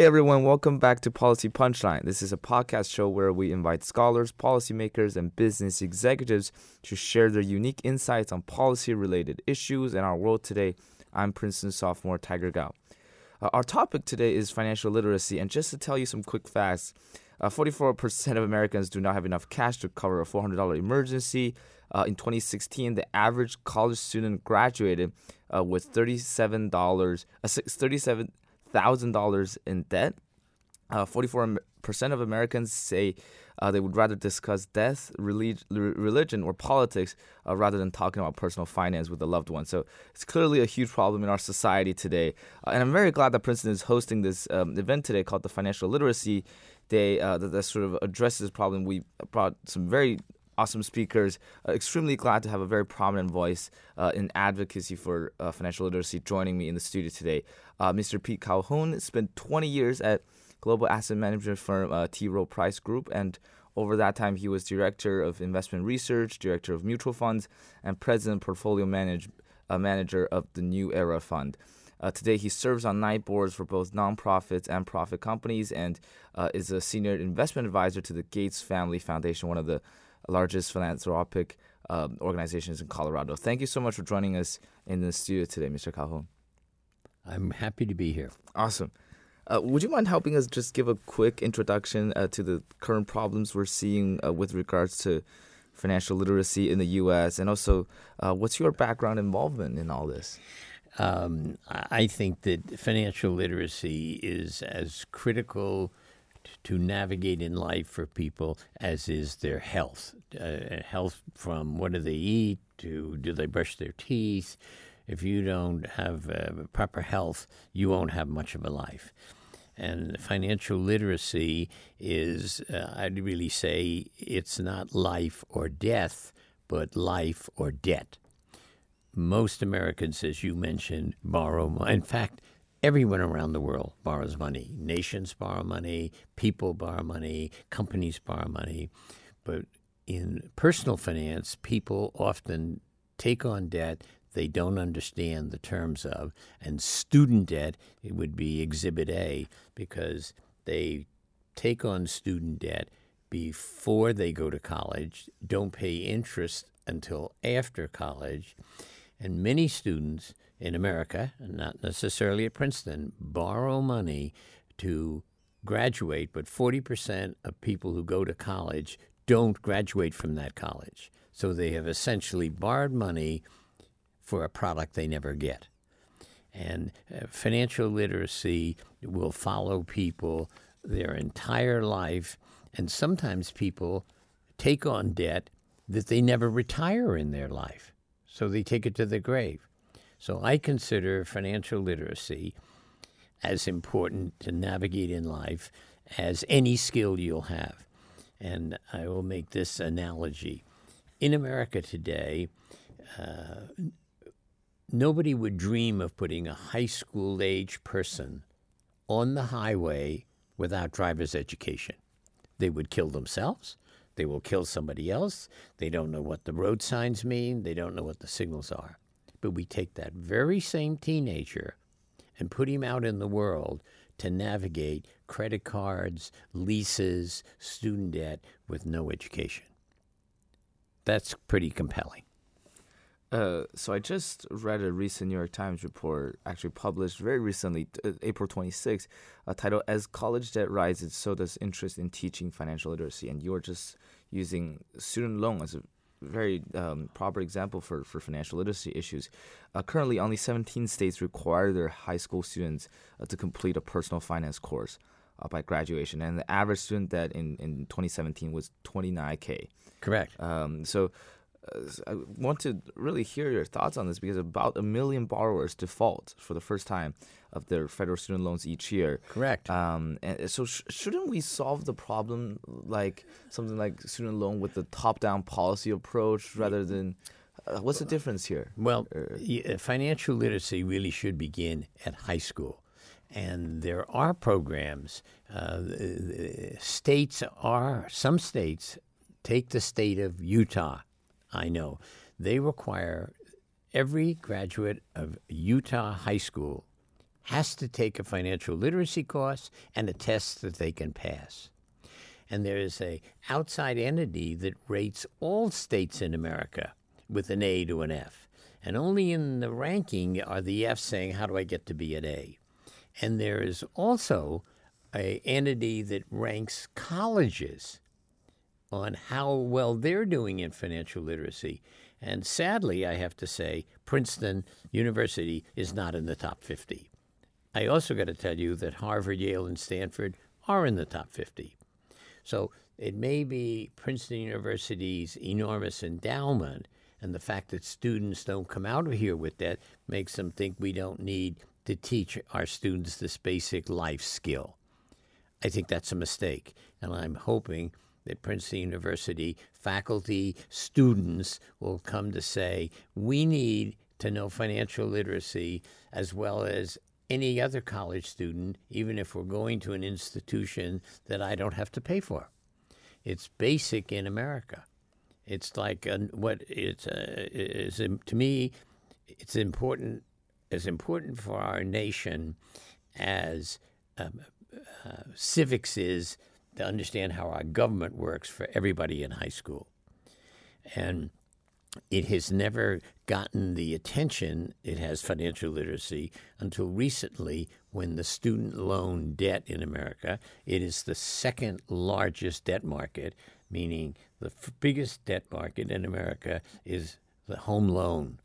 Hey everyone, welcome back to Policy Punchline. This is a podcast show where we invite scholars, policymakers, and business executives to share their unique insights on policy related issues in our world today. I'm Princeton sophomore Tiger Gao. Uh, our topic today is financial literacy, and just to tell you some quick facts, uh, 44% of Americans do not have enough cash to cover a $400 emergency. Uh, in 2016, the average college student graduated uh, with $37, uh, $37,000 in debt. 44% uh, of Americans say uh, they would rather discuss death, relig- religion, or politics uh, rather than talking about personal finance with a loved one. So it's clearly a huge problem in our society today. Uh, and I'm very glad that Princeton is hosting this um, event today called the Financial Literacy Day uh, that, that, sort of addresses this problem. We brought some very awesome speakers. Uh, extremely glad to have a very prominent voice uh, in advocacy for uh, financial literacy joining me in the studio today. Uh, Mr. Pete Colhoun spent 20 years at global asset management firm uh, T. Rowe Price Group, and over that time he was director of investment research, director of mutual funds, and president portfolio manage, uh, manager of the New Era Fund. Uh, today, he serves on nine boards for both nonprofits and profit companies and uh, is a senior investment advisor to the Gates Family Foundation, one of the largest philanthropic uh, organizations in Colorado. Thank you so much for joining us in the studio today, Mr. Colhoun. I'm happy to be here. Awesome. Uh, would you mind helping us just give a quick introduction uh, to the current problems we're seeing uh, with regards to financial literacy in the U.S. and also uh, what's your background involvement in all this? Um, I think that financial literacy is as critical to navigate in life for people as is their health. Uh, health from what do they eat to do they brush their teeth. If you don't have uh, proper health, you won't have much of a life. And financial literacy is, uh, I'd really say, it's not life or death, but life or debt. Most Americans, as you mentioned, borrow. In fact, everyone around the world borrows money. Nations borrow money, people borrow money, companies borrow money. But in personal finance, people often take on debt they don't understand the terms of. And student debt, it would be Exhibit A because they take on student debt before they go to college, don't pay interest until after college. And many students in America, and not necessarily at Princeton, borrow money to graduate, but 40% of people who go to college don't graduate from that college. So they have essentially borrowed money for a product they never get. And uh, financial literacy will follow people their entire life, and sometimes people take on debt that they never retire in their life. So they take it to the grave. So I consider financial literacy as important to navigate in life as any skill you'll have. And I will make this analogy. In America today, uh, Nobody would dream of putting a high school age person on the highway without driver's education. They would kill themselves. They will kill somebody else. They don't know what the road signs mean. They don't know what the signals are. But we take that very same teenager and put him out in the world to navigate credit cards, leases, student debt with no education. That's pretty compelling. Uh, so I just read a recent New York Times report, actually published very recently, uh, April 26, uh, titled "As College Debt Rises, So Does Interest in Teaching Financial Literacy." And you're just using student loan as a very um, proper example for, for financial literacy issues. Uh, currently, only 17 states require their high school students uh, to complete a personal finance course uh, by graduation, and the average student debt in, in 2017 was 29k. Correct. Um, so I want to really hear your thoughts on this because about a million borrowers default for the first time of their federal student loans each year. Correct. Um, and so, sh- shouldn't we solve the problem like something like student loan with the top-down policy approach rather than? Uh, what's the difference here? Well, uh, financial literacy really should begin at high school. And there are programs. Uh, states are, some states take the state of Utah I know. They require every graduate of Utah high school has to take a financial literacy course and a test that they can pass. And there is a outside entity that rates all states in America with an A to an F. And only in the ranking are the Fs saying, How do I get to be an A? And there is also a entity that ranks colleges on how well they're doing in financial literacy. And sadly, I have to say, Princeton University is not in the top 50. I also got to tell you that Harvard, Yale, and Stanford are in the top 50. So it may be Princeton University's enormous endowment and the fact that students don't come out of here with that makes them think we don't need to teach our students this basic life skill. I think that's a mistake. And I'm hoping that Princeton University faculty, students will come to say, we need to know financial literacy as well as any other college student, even if we're going to an institution that I don't have to pay for. It's basic in America. It's like a, what it's uh, is to me. It's important as important for our nation as um, uh, civics is to understand how our government works for everybody in high school, and it has never gotten the attention it has financial literacy until recently when the student loan debt in America it is the second largest debt market meaning the biggest debt market in America is the home loan.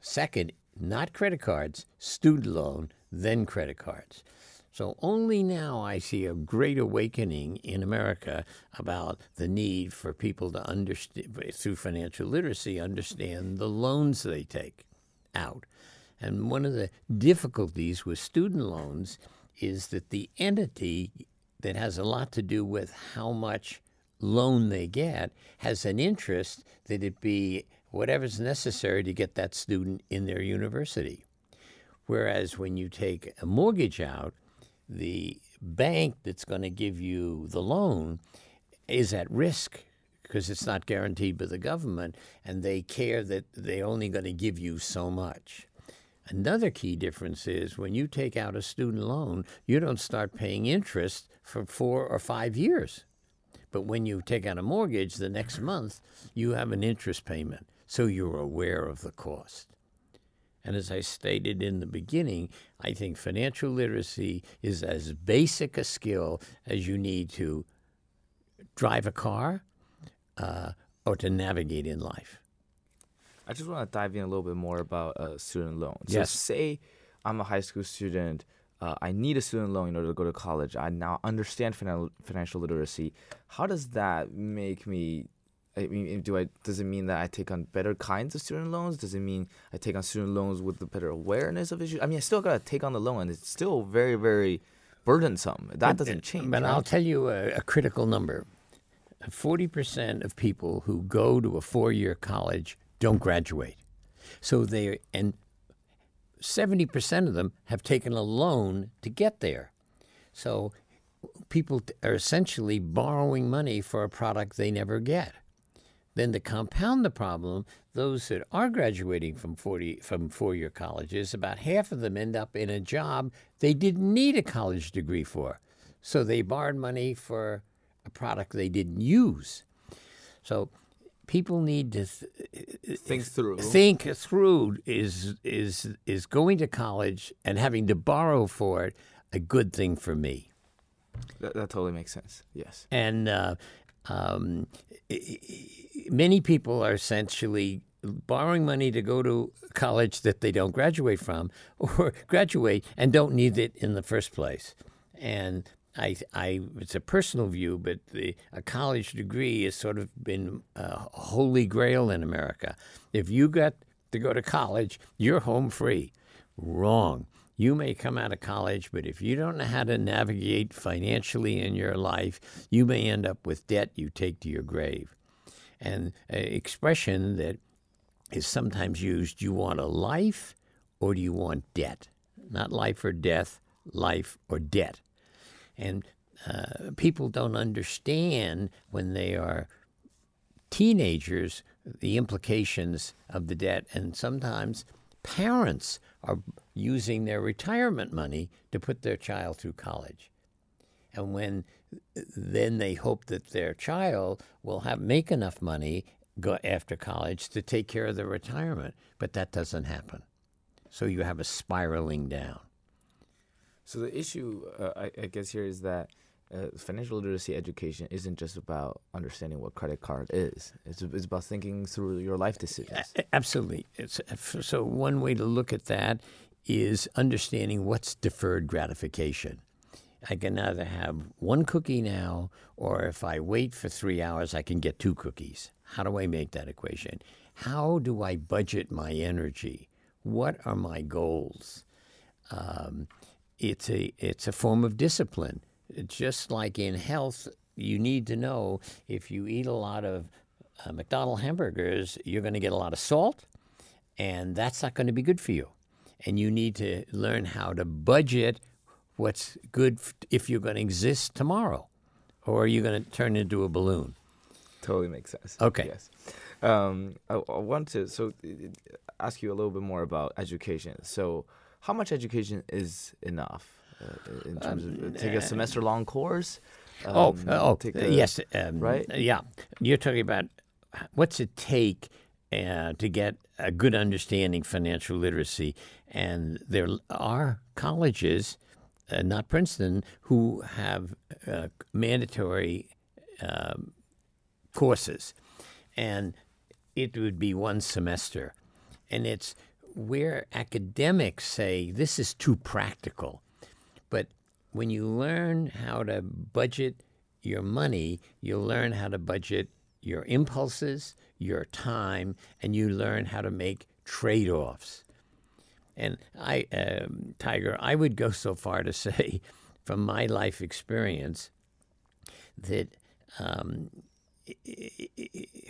Second not credit cards student loan then credit cards so only now I see a great awakening in America about the need for people to understand, through financial literacy, understand the loans they take out. And one of the difficulties with student loans is that the entity that has a lot to do with how much loan they get has an interest that it be whatever's necessary to get that student in their university. Whereas when you take a mortgage out, the bank that's going to give you the loan is at risk because it's not guaranteed by the government, and they care that they're only going to give you so much. Another key difference is when you take out a student loan, you don't start paying interest for four or five years. But when you take out a mortgage, the next month you have an interest payment, so you're aware of the cost. And as I stated in the beginning, I think financial literacy is as basic a skill as you need to drive a car uh, or to navigate in life. I just want to dive in a little bit more about uh, student loans. Yes. Say I'm a high school student. Uh, I need a student loan in order to go to college. I now understand finan- financial literacy. How does that make me I mean, do I does it mean that I take on better kinds of student loans? Does it mean I take on student loans with a better awareness of issues? I mean, I still gotta take on the loan, and it's still very, very burdensome. That doesn't change. But right? I'll tell you a, a critical number: forty percent of people who go to a four-year college don't graduate. So they and seventy percent of them have taken a loan to get there. So people are essentially borrowing money for a product they never get. Then to compound the problem, those that are graduating from 40 from four-year colleges, about half of them end up in a job they didn't need a college degree for. So they borrowed money for a product they didn't use. So people need to th- think through. think through is is is going to college and having to borrow for it a good thing for me. That, that totally makes sense. Yes. And uh, um, many people are essentially borrowing money to go to college that they don't graduate from or graduate and don't need it in the first place. And I, I, it's a personal view, but the, a college degree has sort of been a holy grail in America. If you got to go to college, you're home free. Wrong. You may come out of college, but if you don't know how to navigate financially in your life, you may end up with debt you take to your grave. And an expression that is sometimes used you want a life or do you want debt? Not life or death, life or debt. And uh, people don't understand when they are teenagers the implications of the debt, and sometimes parents are using their retirement money to put their child through college. And when then they hope that their child will have make enough money go after college to take care of their retirement, but that doesn't happen. So you have a spiraling down. So the issue, uh, I, I, guess, here is that uh, financial literacy education isn't just about understanding what credit card is. It's, it's about thinking through your life decisions. Absolutely. It's, so one way to look at that is understanding what's deferred gratification. I can either have one cookie now, or if I wait for three hours, I can get two cookies. How do I make that equation? How do I budget my energy? What are my goals? Um, it's a it's a form of discipline. Just like in health, you need to know if you eat a lot of uh, McDonald hamburgers, you're going to get a lot of salt, and that's not going to be good for you. And you need to learn how to budget what's good if you're going to exist tomorrow, or are you going to turn into a balloon? Totally makes sense. Okay. Yes. Um, I, I want to so ask you a little bit more about education. So, how much education is enough uh, in terms um, of take a uh, semester long course? Oh, um, oh, oh, a, yes, um, right. Yeah, you're talking about what's it take uh, to get a good understanding financial literacy, and there are colleges uh, not Princeton, who have uh, mandatory um, courses. And it would be one semester. And it's where academics say this is too practical. When you learn how to budget your money, you'll learn how to budget your impulses, your time, and you learn how to make trade offs. And I, um, Tiger, I would go so far to say, from my life experience, that um,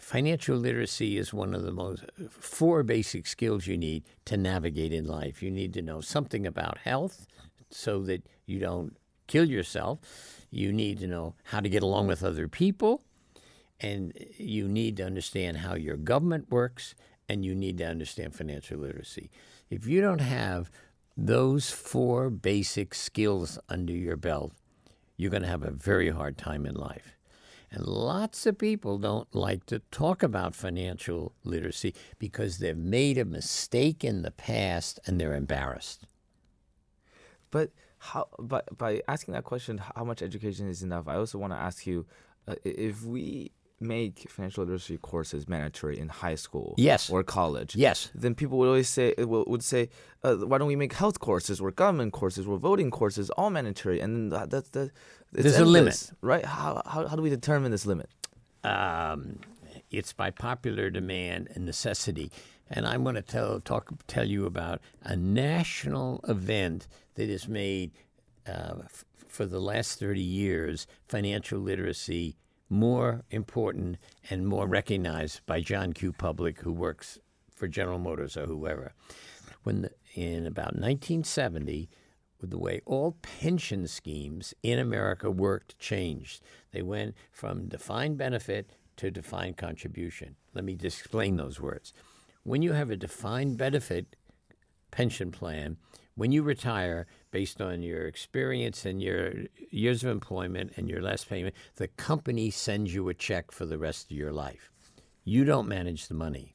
financial literacy is one of the most four basic skills you need to navigate in life. You need to know something about health so that you don't kill yourself. You need to know how to get along with other people. And you need to understand how your government works. And you need to understand financial literacy. If you don't have those four basic skills under your belt, you're going to have a very hard time in life. And lots of people don't like to talk about financial literacy because they've made a mistake in the past and they're embarrassed. But how? But by asking that question, how much education is enough? I also want to ask you, uh, if we make financial literacy courses mandatory in high school yes. or college yes then people would always say would say uh, why don't we make health courses or government courses or voting courses all mandatory and that's that, that there's endless, a limit right how, how, how do we determine this limit um, it's by popular demand and necessity and I'm going to tell talk tell you about a national event that has made uh, f- for the last 30 years financial literacy more important and more recognized by John Q. Public, who works for General Motors or whoever. When the, in about 1970, with the way all pension schemes in America worked changed. They went from defined benefit to defined contribution. Let me just explain those words. When you have a defined benefit pension plan, when you retire, based on your experience and your years of employment and your last payment, the company sends you a check for the rest of your life. You don't manage the money.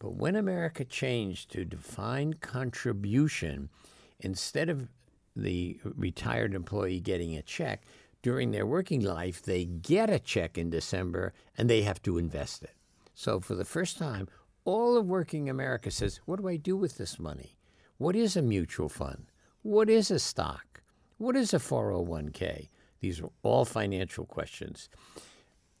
But when America changed to defined contribution, instead of the retired employee getting a check, during their working life, they get a check in December and they have to invest it. So for the first time, all of working America says, What do I do with this money? What is a mutual fund? What is a stock? What is a 401k? These are all financial questions.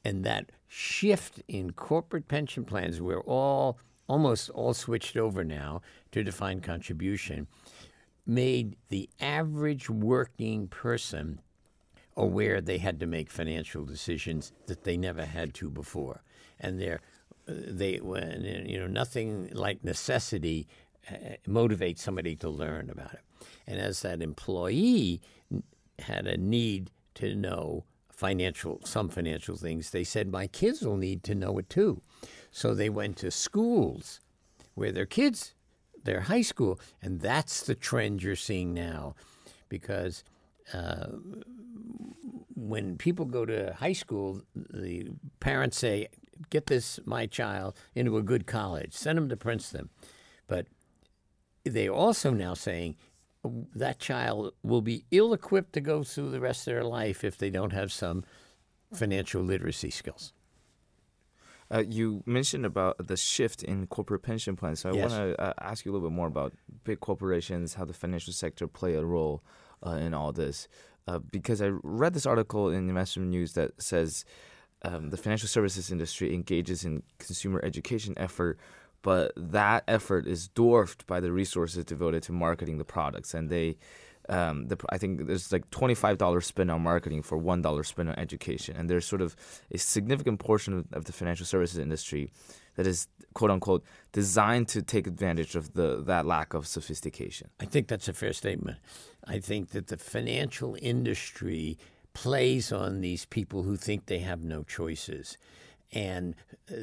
And that shift in corporate pension plans, we're all almost all switched over now to defined contribution, made the average working person aware they had to make financial decisions that they never had to before. And they're, they, you know, nothing like necessity uh, motivate somebody to learn about it. And as that employee had a need to know financial some financial things, they said my kids will need to know it too. So they went to schools where their kids their high school. And that's the trend you're seeing now because uh, when people go to high school, the parents say, Get this, my child, into a good college, send him to Princeton. But they're also now saying that child will be ill equipped to go through the rest of their life if they don't have some financial literacy skills. Uh, you mentioned about the shift in corporate pension plans. So I Yes. want to uh, ask you a little bit more about big corporations, how the financial sector play a role uh, in all this. Uh, because I read this article in the Investment News that says um, the financial services industry engages in consumer education effort, but that effort is dwarfed by the resources devoted to marketing the products, and they. Um, the, I think there's like twenty-five dollars spent on marketing for one dollar spent on education, and there's sort of a significant portion of, of the financial services industry that is quote unquote designed to take advantage of the that lack of sophistication. I think that's a fair statement. I think that the financial industry plays on these people who think they have no choices. And uh,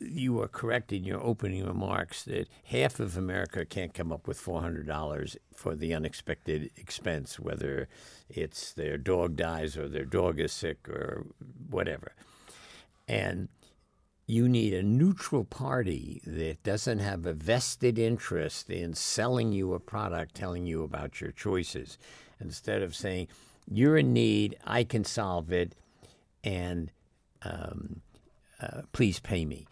you are correct in your opening remarks that half of America can't come up with $400 for the unexpected expense, whether it's their dog dies or their dog is sick or whatever. And you need a neutral party that doesn't have a vested interest in selling you a product, telling you about your choices, instead of saying, You're in need, I can solve it, and um, uh, please pay me.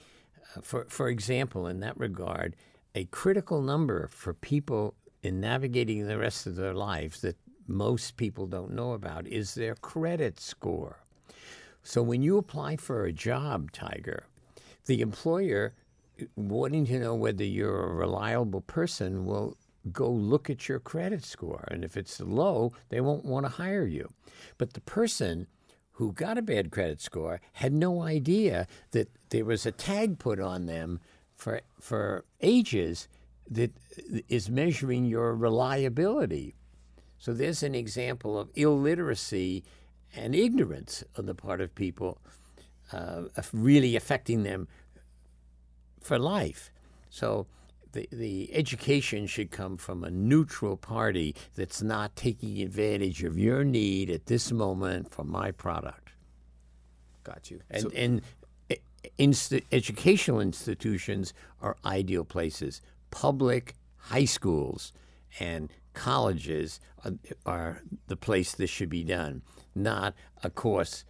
Uh, for, for example, in that regard, a critical number for people in navigating the rest of their lives that most people don't know about is their credit score. So when you apply for a job, Tiger, the employer, wanting to know whether you're a reliable person, will go look at your credit score. And if it's low, they won't want to hire you. But the person who got a bad credit score had no idea that there was a tag put on them for, for ages that is measuring your reliability. So there's an example of illiteracy and ignorance on the part of people uh, really affecting them for life. So the, the education should come from a neutral party that's not taking advantage of your need at this moment for my product. Got you. And, So- and e- insti- educational institutions are ideal places. Public high schools and colleges are, are the place this should be done, not a course,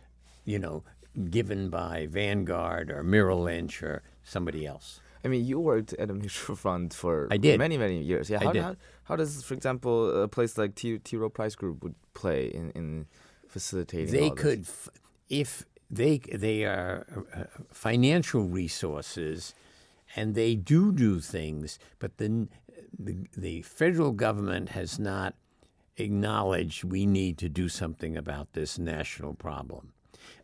you know, given by Vanguard or Merrill Lynch or somebody else. I mean, you worked at a mutual fund for I did. many, many years. Yeah, I how, did. How, how does, for example, a place like T. T. Rowe Price Group would play in, in facilitating? they all this? could f- if they they are uh, financial resources and they do do things but the, the the federal government has not acknowledged we need to do something about this national problem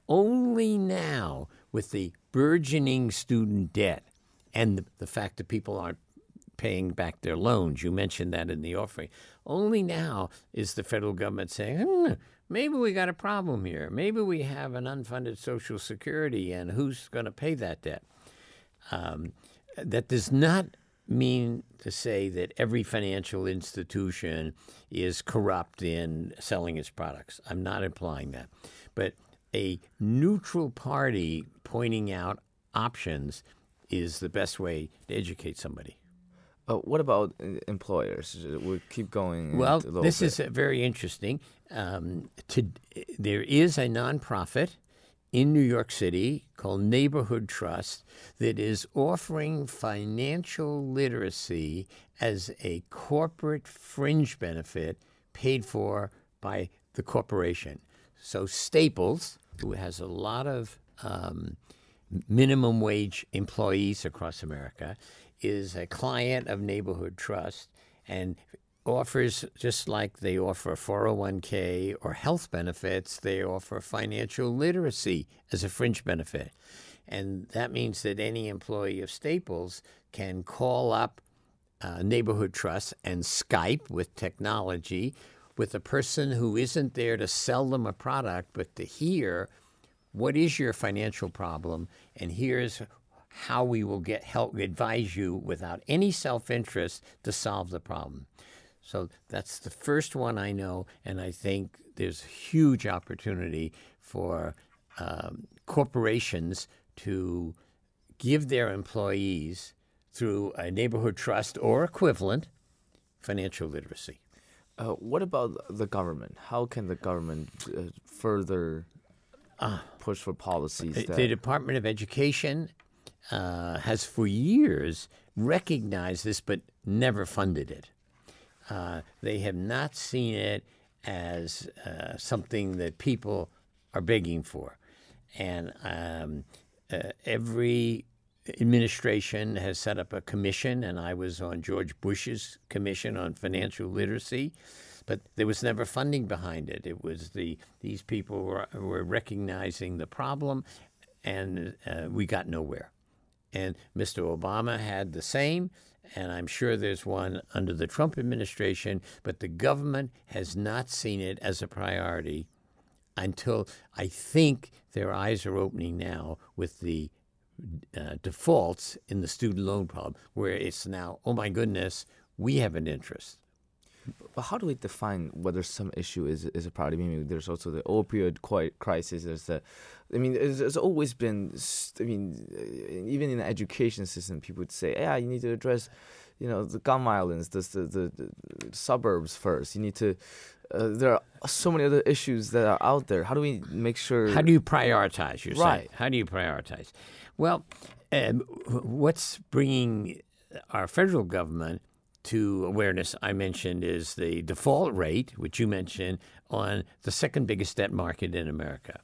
only now with the burgeoning student debt and the, the fact that people aren't paying back their loans. You mentioned that in the offering. Only now is the federal government saying, hmm, maybe we got a problem here. Maybe we have an unfunded Social Security, and who's going to pay that debt? Um, that does not mean to say that every financial institution is corrupt in selling its products. I'm not implying that. But a neutral party pointing out options is the best way to educate somebody. Uh, what about uh, employers? We'll keep going. Well, a little this bit. is uh, very interesting. Um, to, there is a nonprofit in New York City called Neighborhood Trust that is offering financial literacy as a corporate fringe benefit paid for by the corporation. So Staples, who has a lot of um, minimum wage employees across America, is a client of Neighborhood Trust and offers, just like they offer 401k or health benefits, they offer financial literacy as a fringe benefit. And that means that any employee of Staples can call up uh, Neighborhood Trust and Skype with technology with a person who isn't there to sell them a product, but to hear what is your financial problem and here's how we will get help advise you without any self-interest to solve the problem. So that's the first one I know, and I think there's huge opportunity for um, corporations to give their employees through a neighborhood trust or equivalent financial literacy. Uh, what about the government? How can the government uh, further push for policies The- that The Department of Education uh, has for years recognized this but never funded it. Uh, they have not seen it as uh, something that people are begging for. And um, uh, every administration has set up a commission, and I was on George Bush's commission on financial literacy, but there was never funding behind it. It was the these people were, were recognizing the problem, and uh, we got nowhere. And Mr. Obama had the same, and I'm sure there's one under the Trump administration, but the government has not seen it as a priority until I think their eyes are opening now with the uh, defaults in the student loan problem, where it's now, oh my goodness, we have an interest. But how do we define whether some issue is is a priority? I mean, there's also the opioid crisis. There's the, I mean, there's, there's always been. I mean, uh, even in the education system, people would say, "Yeah, you need to address, you know, the gun violence, the the, the, the suburbs first. You need to." Uh, there are so many other issues that are out there. How do we make sure? How do you prioritize? Saying? Right. How do you prioritize? Well, um, what's bringing our federal government to awareness, I mentioned, is the default rate, which you mentioned, on the second biggest debt market in America.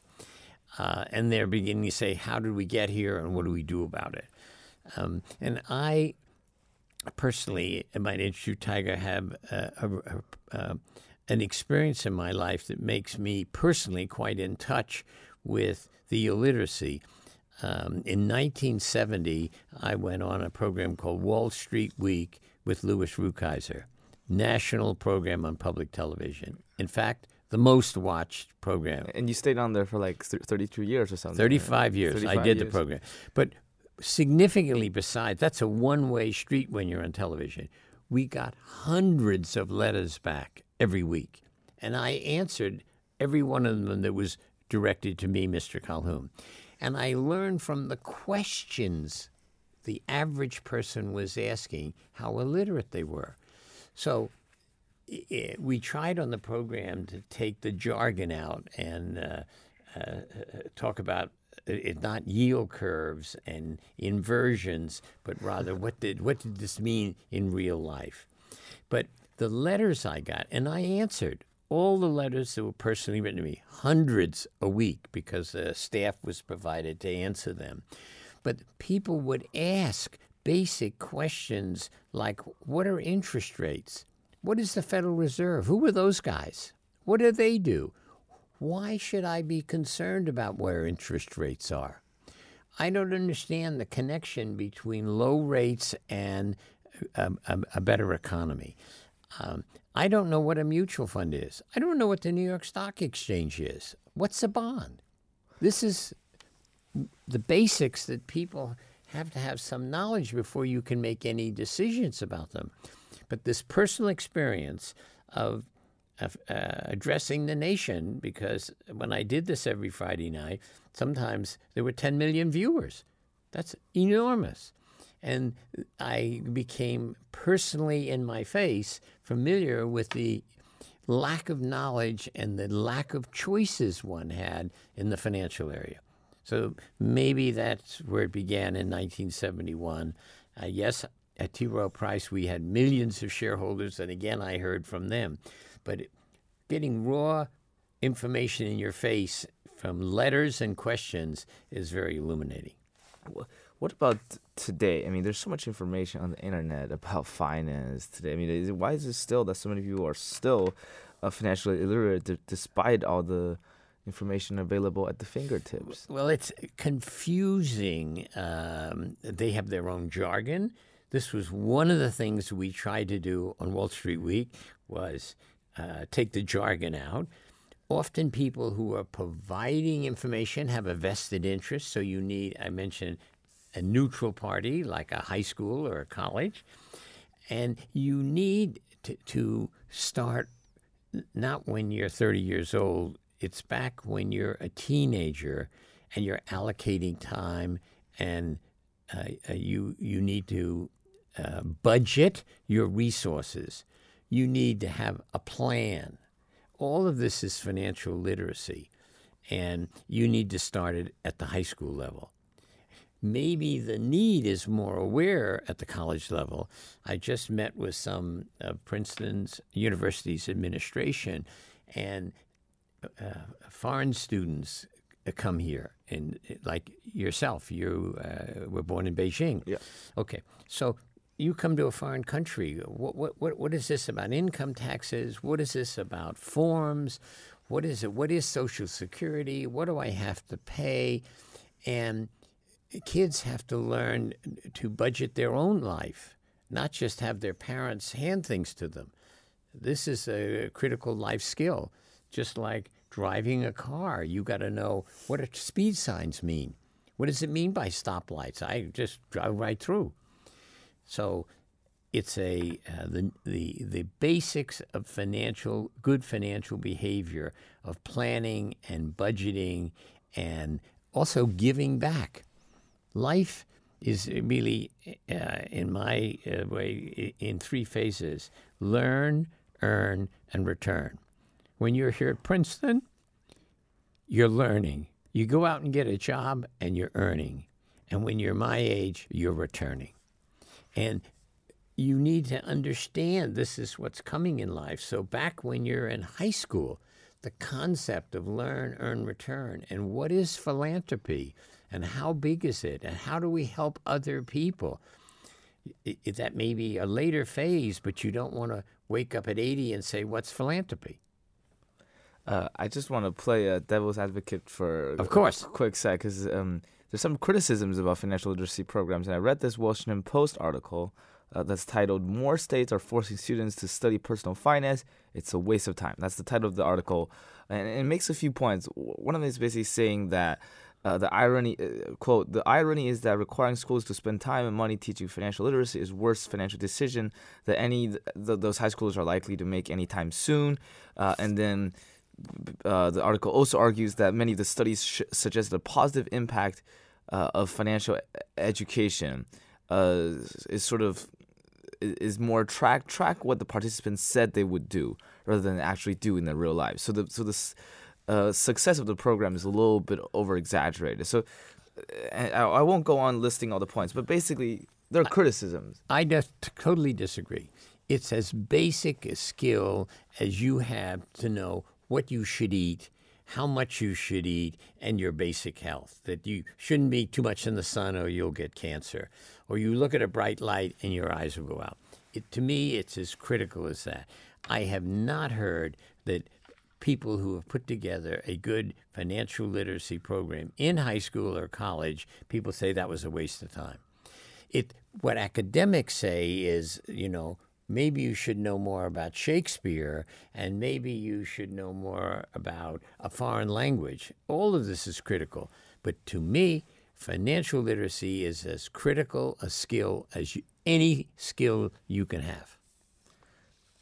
Uh, and they're beginning to say, how did we get here and what do we do about it? Um, and I personally, might interest you, Tiger, have a, a, uh, an experience in my life that makes me personally quite in touch with the illiteracy. Um, in 1970, I went on a program called Wall Street Week with Louis Rukeyser, national program on public television. In fact, the most watched program and you stayed on there for like th- 32 years or something. 35 years. I 35 did the program. But significantly besides, that's a one way street when you're on television. We got hundreds of letters back every week. And I answered every one of them that was directed to me, Mr. Colhoun. And I learned from the questions the average person was asking how illiterate they were. So i- we tried on the program to take the jargon out and uh, uh, talk about it not yield curves and inversions, but rather what did what did this mean in real life? But the letters I got, and I answered all the letters that were personally written to me, hundreds a week, because uh, staff was provided to answer them. But people would ask basic questions like, "What are interest rates? What is the Federal Reserve? Who are those guys? What do they do? Why should I be concerned about where interest rates are? I don't understand the connection between low rates and a, a, a better economy. Um, I don't know what a mutual fund is. I don't know what the New York Stock Exchange is. What's a bond? This is the basics that people have to have some knowledge before you can make any decisions about them. But this personal experience of, of uh, addressing the nation, because when I did this every Friday night, sometimes there were 10 million viewers. That's enormous. And I became personally in my face familiar with the lack of knowledge and the lack of choices one had in the financial area. So maybe that's where it began in 1971. Uh, yes, at T. Rowe Price, we had millions of shareholders, and again, I heard from them. But getting raw information in your face from letters and questions is very illuminating. What about today? I mean, there's so much information on the internet about finance today. I mean, is why is it still that so many people are still uh, financially illiterate d- despite all the information available at the fingertips? Well, it's confusing. Um, they have their own jargon. This was one of the things we tried to do on Wall Street Week was uh, take the jargon out. Often, people who are providing information have a vested interest. So you need, I mentioned, a neutral party like a high school or a college. And you need to, to start not when you're 30 years old, it's back when you're a teenager and you're allocating time and uh, uh, you, you need to uh, budget your resources. You need to have a plan. All of this is financial literacy, and you need to start it at the high school level. Maybe the need is more aware at the college level. I just met with some of Princeton's university's administration, and Uh, foreign students uh, come here, and uh, like yourself, you uh, were born in Beijing. Yeah. Okay, so you come to a foreign country. What, what, what, what is this about income taxes? What is this about forms? What is it? What is Social Security? What do I have to pay? And kids have to learn to budget their own life, not just have their parents hand things to them. This is a critical life skill, just like driving a car. You got to know what do speed signs mean. What does it mean by stoplights? I just drive right through. So it's a uh, the, the the basics of financial good financial behavior of planning and budgeting and also giving back. Life is really, uh, in my uh, way, in three phases: learn, earn, and return. When you're here at Princeton, you're learning. You go out and get a job, and you're earning. And when you're my age, you're returning. And you need to understand this is what's coming in life. So, back when you're in high school, the concept of learn, earn, return, and what is philanthropy, and how big is it, and how do we help other people? It, that may be a later phase, but you don't want to wake up at 80 and say, What's philanthropy? Uh, I just want to play a devil's advocate for of course. a quick sec because um, there's some criticisms about financial literacy programs, and I read this Washington Post article uh, that's titled "More States Are Forcing Students to Study Personal Finance. It's a Waste of Time." That's the title of the article, and it makes a few points. One of them is basically saying that. Uh, the irony, uh, quote, the irony is that requiring schools to spend time and money teaching financial literacy is worse financial decision that any th- those high schools are likely to make anytime soon. Uh, and then uh, the article also argues that many of the studies sh- suggest a positive impact uh, of financial education uh, is sort of is more track track what the participants said they would do rather than actually do in their real life. So the so the uh, success of the program is a little bit over exaggerated. So uh, I, I, won't go on listing all the points, but basically there are criticisms. I just totally disagree. It's as basic a skill as you have to know what you should eat how much you should eat, and your basic health. That you shouldn't be too much in the sun or you'll get cancer. Or you look at a bright light and your eyes will go out. It, to me, it's as critical as that. I have not heard that people who have put together a good financial literacy program in high school or college, people say that was a waste of time. It what academics say is, you know, maybe you should know more about Shakespeare and maybe you should know more about a foreign language. All of this is critical. But to me, financial literacy is as critical a skill as you, any skill you can have.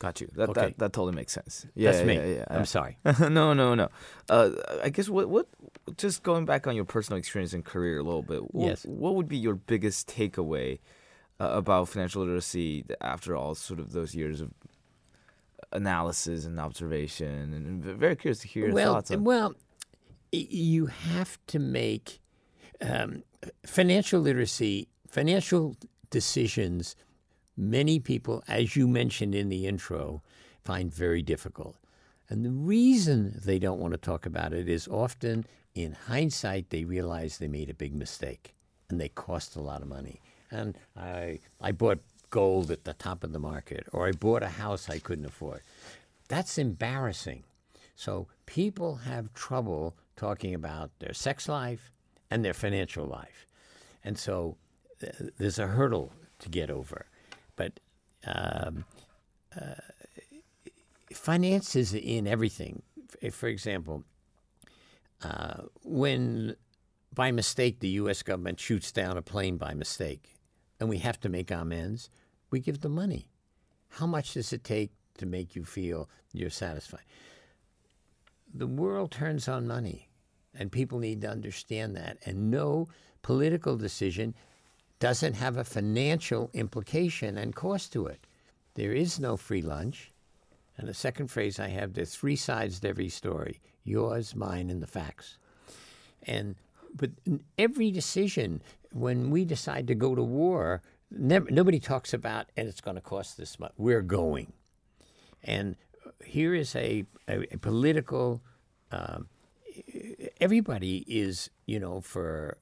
Got you. That, Okay. that that totally makes sense. Yeah, That's yeah, me. yeah, yeah. I'm sorry. no, no, no. Uh, I guess what what just going back on your personal experience and career a little bit. What, Yes. What would be your biggest takeaway uh, about financial literacy after all sort of those years of analysis and observation? And very curious to hear your well, thoughts on. well, you have to make um, financial literacy, financial decisions. Many people, as you mentioned in the intro, find very difficult. And the reason they don't want to talk about it is often in hindsight, they realize they made a big mistake and they cost a lot of money. And I, I bought gold at the top of the market, or I bought a house I couldn't afford. That's embarrassing. So people have trouble talking about their sex life and their financial life. And so uh, there's a hurdle to get over. But um, uh, finance is in everything. F- For example, uh, when by mistake the U.S. government shoots down a plane by mistake, and we have to make amends, we give the money. How much does it take to make you feel you're satisfied? The world turns on money, and people need to understand that. And no political decision doesn't have a financial implication and cost to it. There is no free lunch. And the second phrase I have there's three sides to every story yours, mine, and the facts. And but every decision, when we decide to go to war, never, nobody talks about, and it's going to cost this much. We're going. And here is a, a, a political, um, everybody is, you know, for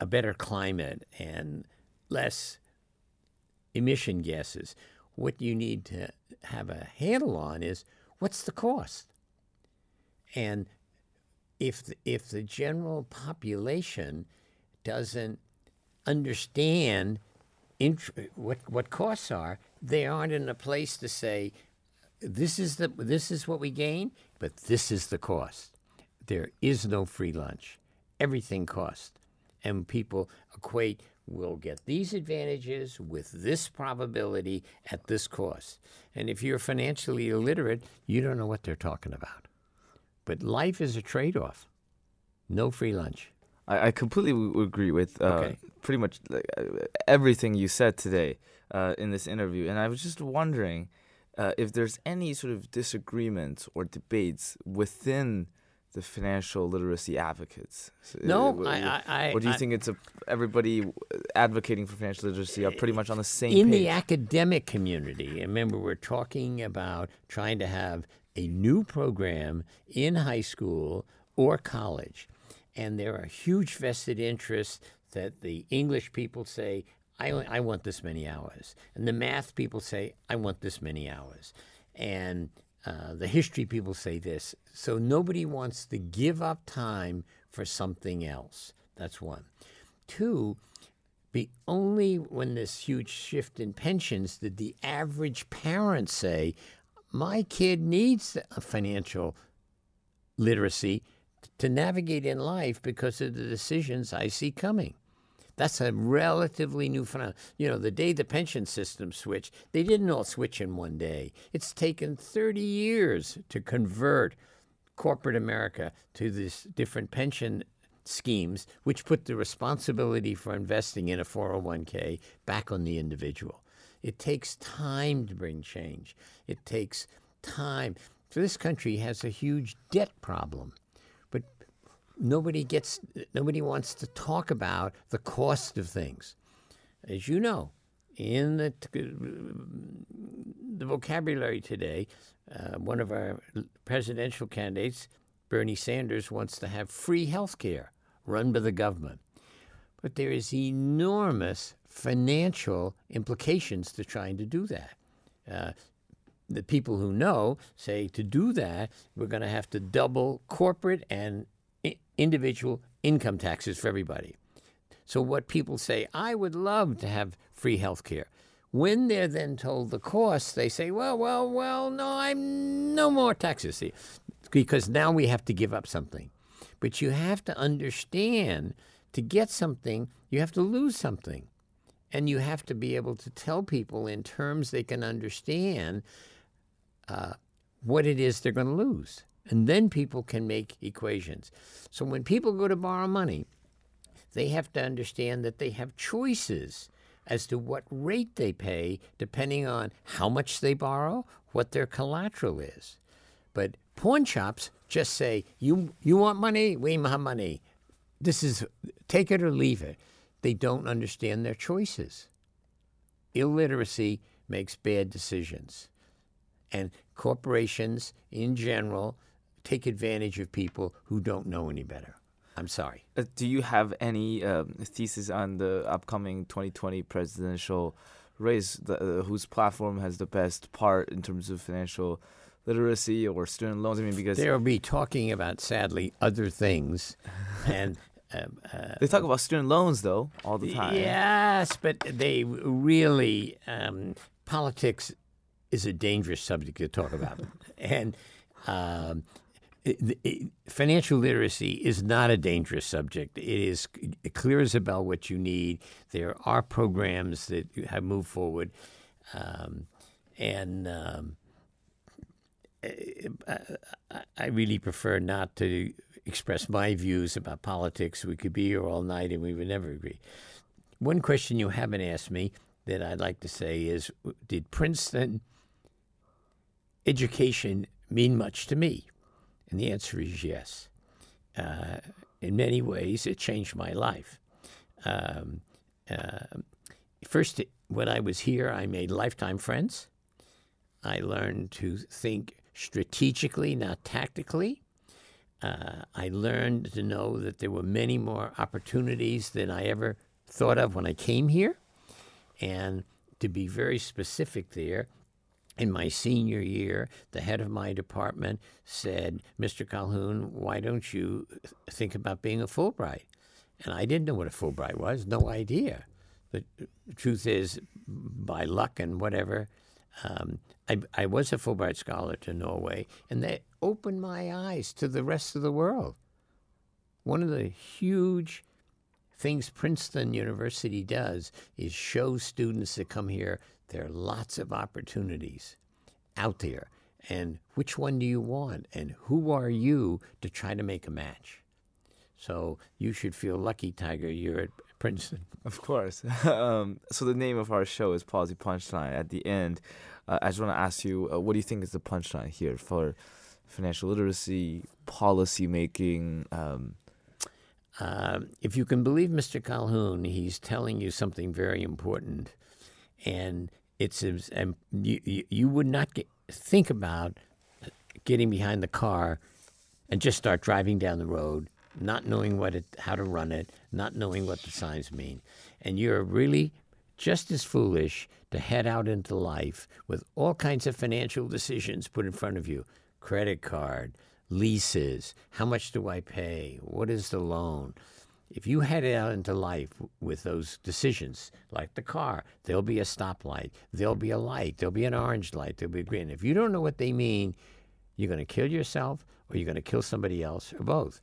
a better climate and less emission gases. What you need to have a handle on is what's the cost? And if the, if the general population doesn't understand int- what what costs are, they aren't in a place to say this is the this is what we gain, but this is the cost. There is no free lunch. Everything costs. And people equate we'll get these advantages with this probability at this cost. And if you're financially illiterate, you don't know what they're talking about. But life is a trade off. No free lunch. I, I completely w- agree with uh, Okay. pretty much like, uh, everything you said today uh, in this interview, and I was just wondering uh, if there's any sort of disagreements or debates within the financial literacy advocates. So, uh, No, I- I- I- or do you I- think it's a everybody advocating for financial literacy are pretty much on the same in page? the academic community, remember we're talking about trying to have a new program in high school or college. And there are huge vested interests that the English people say, I, I want this many hours. And the math people say, I want this many hours. And uh, the history people say this. So nobody wants to give up time for something else. That's one. Two, be only when this huge shift in pensions did the average parent say, My kid needs financial literacy to navigate in life because of the decisions I see coming. That's a relatively new phenomenon. You know, the day the pension system switched, they didn't all switch in one day. It's taken 30 years to convert corporate America to these different pension schemes, which put the responsibility for investing in a 401k back on the individual. It takes time to bring change. It takes time. So this country has a huge debt problem, nobody gets nobody wants to talk about the cost of things. As you know, in the the vocabulary today, uh, one of our presidential candidates, Bernie Sanders, wants to have free health care run by the government. But there is enormous financial implications to trying to do that. Uh, the people who know say to do that, we're going to have to double corporate and individual income taxes for everybody. So, what people say, I would love to have free health care. When they're then told the cost, they say, well, well, well, no, I'm no more taxes. See, Because now we have to give up something. But you have to understand to get something, you have to lose something. And you have to be able to tell people in terms they can understand uh, what it is they're going to lose. And then people can make equations. So when people go to borrow money, they have to understand that they have choices as to what rate they pay depending on how much they borrow, what their collateral is. But pawn shops just say, "You you want money? We have money. This is take it or leave it." They don't understand their choices. Illiteracy makes bad decisions, and corporations in general take advantage of people who don't know any better. I'm sorry. Uh, do you have any um, thesis on the upcoming 2020 presidential race? The, uh, whose platform has the best part in terms of financial literacy or student loans? I mean, because They'll be talking about, sadly, other things, and um, uh, they talk about student loans though all the time. Yes, but they really um, politics is a dangerous subject to talk about, and um, it, it, financial literacy is not a dangerous subject. It is clear as a bell what you need. There are programs that have moved forward, um, and um, I, I really prefer not to express my views about politics. We could be here all night and we would never agree. One question you haven't asked me that I'd like to say is Did Princeton education mean much to me? And the answer is yes. Uh, in many ways, it changed my life. Um, uh, first, when I was here, I made lifetime friends. I learned to think strategically, not tactically. Uh, I learned to know that there were many more opportunities than I ever thought of when I came here. And to be very specific there, in my senior year, the head of my department said, Mr. Colhoun, why don't you think about being a Fulbright? And I didn't know what a Fulbright was, no idea. The truth is, by luck and whatever, um, I, I was a Fulbright scholar to Norway, and that opened my eyes to the rest of the world. One of the huge things Princeton University does is show students that come here there are lots of opportunities out there. And which one do you want? And who are you to try to make a match? So you should feel lucky, Tiger. You're at Princeton. Of course. um, so the name of our show is Policy Punchline. At the end, uh, I just want to ask you, uh, what do you think is the punchline here for financial literacy, policy making? Um, uh, if you can believe Mr. Colhoun, he's telling you something very important and it's and you, you would not get, think about getting behind the car and just start driving down the road, not knowing what it, how to run it, not knowing what the signs mean, and you're really just as foolish to head out into life with all kinds of financial decisions put in front of you. Credit card, leases, how much do I pay, what is the loan, if you head out into life with those decisions, like the car, there'll be a stoplight, there'll be a light, there'll be an orange light, there'll be a green. If you don't know what they mean, you're going to kill yourself or you're going to kill somebody else or both.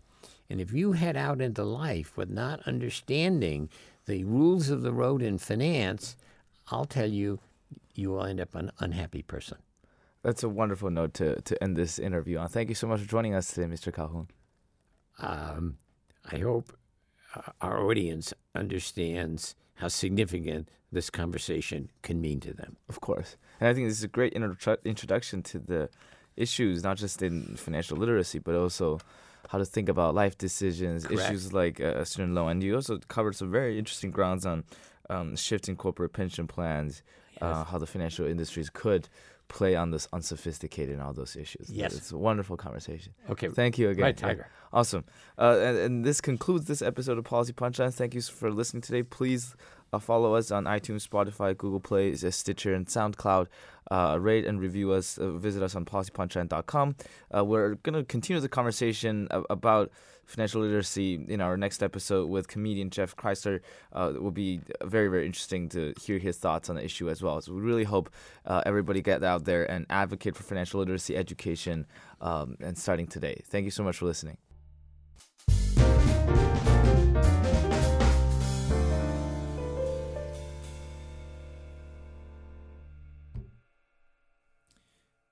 And if you head out into life with not understanding the rules of the road in finance, I'll tell you, you will end up an unhappy person. That's a wonderful note to, to end this interview on. Thank you so much for joining us today, Mr. Colhoun. Um, I hope our audience understands how significant this conversation can mean to them. Of course. And I think this is a great introduction to the issues, not just in financial literacy, but also how to think about life decisions, Correct. issues like a student loan. And you also covered some very interesting grounds on um, shifting corporate pension plans, uh, yes. uh, how the financial industries could play on this unsophisticated and all those issues. Yes. It's a wonderful conversation. Okay. Thank you again. Right, Tiger. Yeah. Awesome. Uh, and, and, this concludes this episode of Policy Punchlines. Thank you for listening today. Please uh, follow us on iTunes, Spotify, Google Play, Stitcher, and SoundCloud. Uh, rate and review us. Uh, visit us on policypunchline.com. Uh, we're going to continue the conversation about financial literacy in our next episode with comedian Jeff Kreisler. Uh, it will be very, very interesting to hear his thoughts on the issue as well. So we really hope uh, everybody get out there and advocate for financial literacy education um, and starting today. Thank you so much for listening.